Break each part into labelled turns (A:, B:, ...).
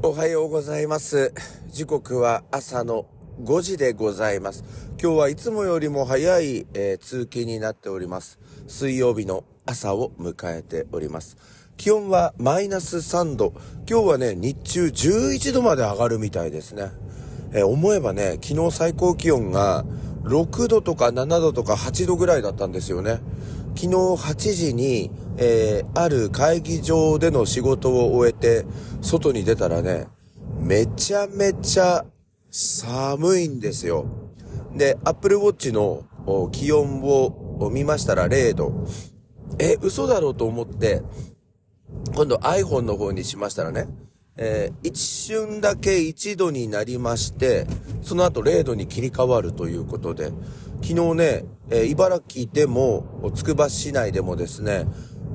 A: おはようございます。時刻は朝の5時でございます。今日はいつもよりも早い、えー通勤になっております。水曜日の朝を迎えております。気温はマイナス3度。今日はね、日中11度まで上がるみたいですね。えー思えばね、昨日最高気温が6度とか7度とか8度ぐらいだったんですよね。昨日8時に、えーある会議場での仕事を終えて、外に出たらね、めちゃめちゃ寒いんですよ。で、Apple Watch の気温を見ましたら0度。え、嘘だろうと思って、今度 iPhone の方にしましたらね、えー一瞬だけ1度になりまして、その後0度に切り替わるということで、昨日ね、えー茨城でも、つくば市内でもですね、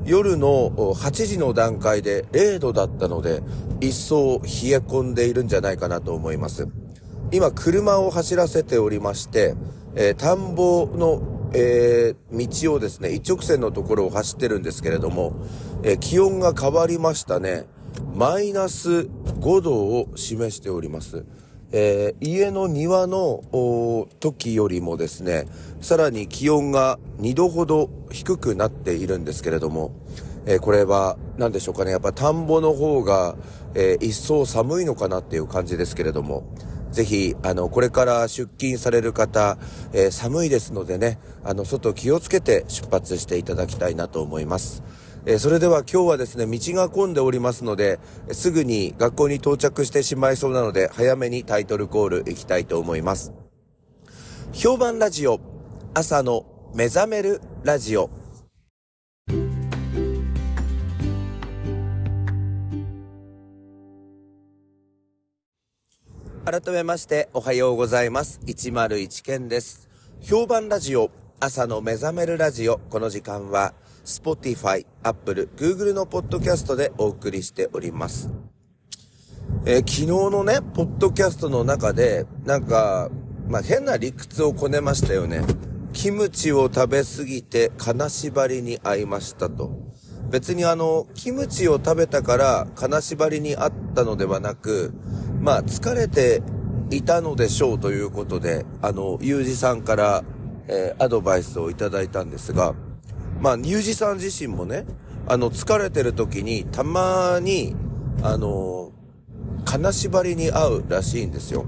A: 夜の8時の段階で0度だったので、一層冷え込んでいるんじゃないかなと思います。今、車を走らせておりまして、えー田んぼの、えー道をですね、一直線のところを走ってるんですけれども、えー気温が変わりましたね。マイナス5度を示しております。えー家の庭の時よりもですね、さらに気温が2度ほど低くなっているんですけれども、えーこれは何でしょうかね。やっぱ田んぼの方が、えー一層寒いのかなっていう感じですけれども、ぜひ、あの、これから出勤される方、え寒いですのでね、あの、外気をつけて出発していただきたいなと思います。えーそれでは今日はですね、道が混んでおりますので、すぐに学校に到着してしまいそうなので、早めにタイトルコール行きたいと思います。評判ラジオ、朝の目覚めるラジオ。改めましておはようございます。101件です。評判ラジオ、朝の目覚めるラジオ、この時間は、Spotify、Apple、Google のポッドキャストでお送りしております。えー昨日のね、ポッドキャストの中で、なんか、まあ、変な理屈をこねましたよね。キムチを食べ過ぎて金縛りに遭いましたと。別にあの、キムチを食べたから金縛りに遭ったのではなく、まあ、疲れていたのでしょうということで、あの、ゆうじさんから、えーアドバイスをいただいたんですが、まあ、ゆうじさん自身もね、あの、疲れてる時に、たまに、あの、金縛りに遭うらしいんですよ。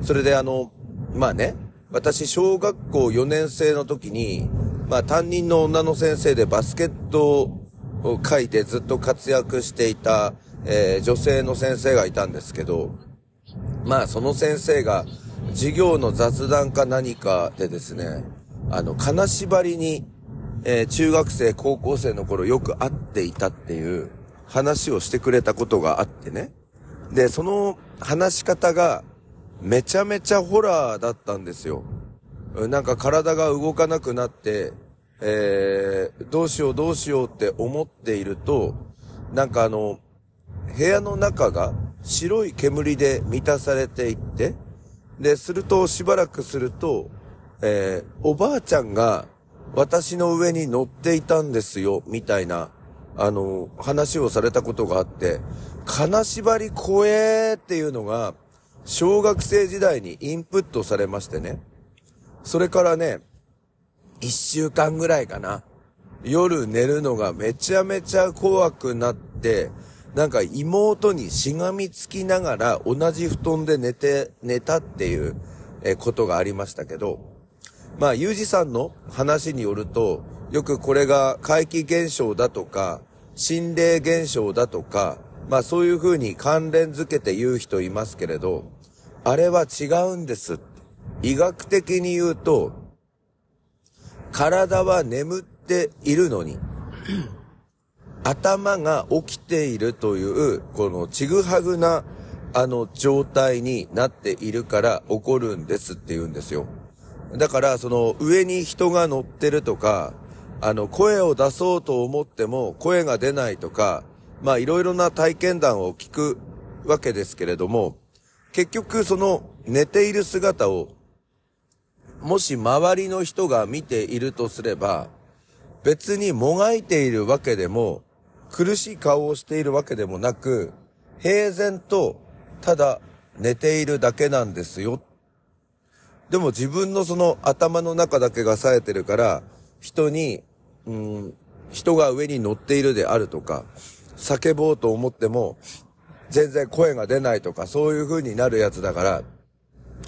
A: それであの、まあね、私小学校4年生の時に、まあ担任の女の先生でバスケットを書いてずっと活躍していた、えー女性の先生がいたんですけど、まあその先生が授業の雑談か何かでですね、あの、金縛りに、えー中学生、高校生の頃よく会っていたっていう話をしてくれたことがあってね。で、その話し方がめちゃめちゃホラーだったんですよ。なんか体が動かなくなって、えー、どうしようどうしようって思っていると、なんかあの、部屋の中が白い煙で満たされていって、で、するとしばらくすると、えー、おばあちゃんが私の上に乗っていたんですよ、みたいな、あの、話をされたことがあって、金縛り怖えっていうのが、小学生時代にインプットされましてね。それからね、一週間ぐらいかな。夜寝るのがめちゃめちゃ怖くなって、なんか妹にしがみつきながら同じ布団で寝て、寝たっていうえことがありましたけど、まあ、ゆうじさんの話によると、よくこれが怪奇現象だとか、心霊現象だとか、まあそういう風に関連づけて言う人いますけれど、あれは違うんです。医学的に言うと、体は眠っているのに、頭が起きているという、このちぐはぐな、あの状態になっているから起こるんですって言うんですよ。だから、その上に人が乗ってるとか、あの、声を出そうと思っても声が出ないとか、まあいろいろな体験談を聞くわけですけれども、結局その寝ている姿を、もし周りの人が見ているとすれば、別にもがいているわけでも、苦しい顔をしているわけでもなく、平然とただ寝ているだけなんですよ。でも自分のその頭の中だけが冴えてるから、人に、うん、人が上に乗っているであるとか、叫ぼうと思っても、全然声が出ないとか、そういう風になるやつだから、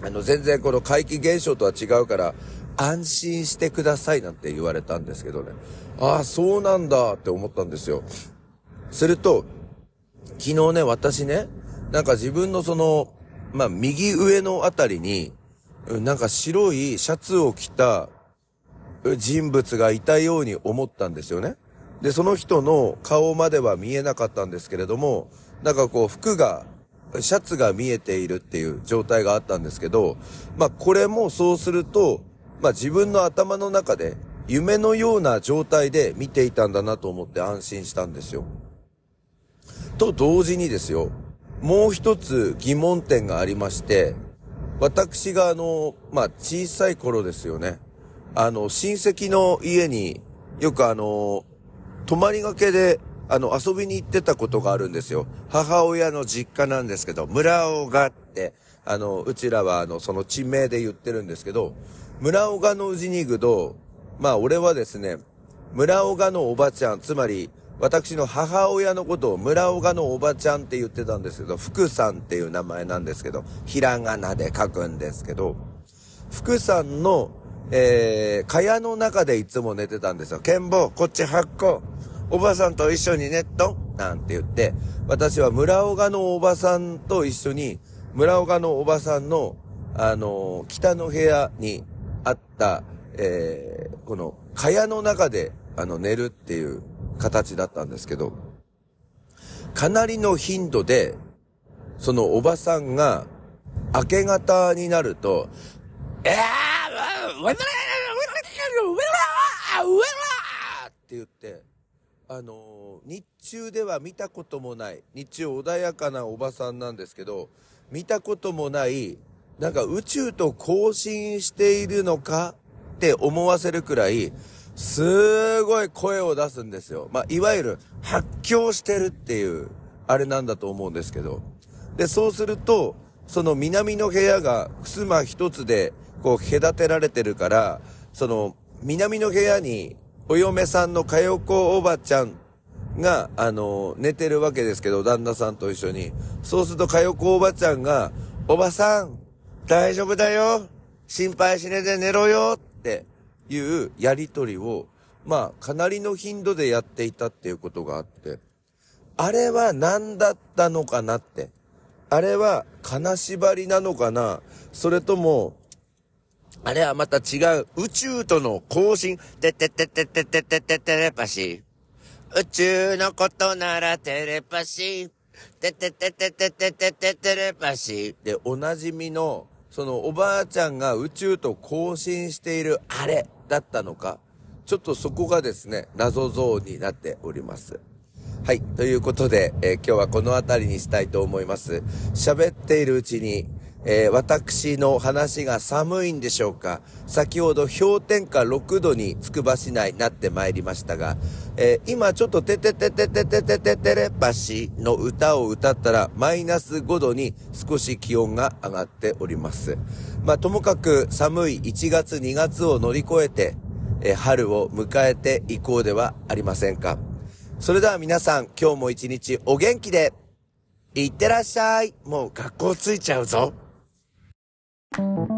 A: あの、全然この怪奇現象とは違うから、安心してくださいなんて言われたんですけどね。ああ、そうなんだって思ったんですよ。すると、昨日ね、私ね、なんか自分のその、まあ、右上のあたりに、なんか白いシャツを着た人物がいたように思ったんですよね。で、その人の顔までは見えなかったんですけれども、なんかこう服が、シャツが見えているっていう状態があったんですけど、まあこれもそうすると、まあ自分の頭の中で夢のような状態で見ていたんだなと思って安心したんですよ。と同時にですよ、もう一つ疑問点がありまして、私があの、まあ小さい頃ですよね。あの、親戚の家によくあの、泊まりがけであの、遊びに行ってたことがあるんですよ。母親の実家なんですけど、村尾がって、あの、うちらはあの、その地名で言ってるんですけど、村岡のうちに行くと、まあ俺はですね、村岡のおばちゃん、つまり、私の母親のことを村岡のおばちゃんって言ってたんですけど、福さんっていう名前なんですけど、ひらがなで書くんですけど、福さんの、えー、蚊帳の中でいつも寝てたんですよ。剣坊、こっち発行。おばさんと一緒にネットなんて言って、私は村岡のおばさんと一緒に、村岡のおばさんの、あのー、北の部屋にあった、えー、この、蚊帳の中で、あの、寝るっていう形だったんですけど、かなりの頻度で、そのおばさんが、明け方になると、えぇー、って言って、あのー、日中では見たこともない、日中穏やかなおばさんなんですけど、見たこともない、なんか宇宙と交信しているのかって思わせるくらい、すごい声を出すんですよ。まあ、いわゆる発狂してるっていう、あれなんだと思うんですけど。で、そうすると、その南の部屋が襖一つで、こう、隔てられてるから、その、南の部屋にお嫁さんのかよこおばちゃんが、あの、寝てるわけですけど、旦那さんと一緒に。そうするとかよこおばちゃんが、おばさん、大丈夫だよ心配しねで寝ろよっていうやりとりを、まあ、かなりの頻度でやっていたっていうことがあって、あれは何だったのかなって。あれは金縛りなのかなそれとも、あれはまた違う。宇宙との交信。ててててててててテレパシー。宇宙のことならテレパシー。ててててててててテレパシー。で、おなじみの、そのおばあちゃんが宇宙と交信しているあれだったのか。ちょっとそこがですね、謎ゾーンになっております。はい。ということで、えー、今日はこの辺りにしたいと思います。喋っているうちに、えー、私の話が寒いんでしょうか先ほど氷点下6度につくば市内なってまいりましたが、えー、今ちょっとてててててててててれぱしの歌を歌ったらマイナス5度に少し気温が上がっております。まあ、ともかく寒い1月2月を乗り越えて、えー、春を迎えていこうではありませんか。それでは皆さん今日も一日お元気で、いってらっしゃい。もう学校着いちゃうぞ。Thank you.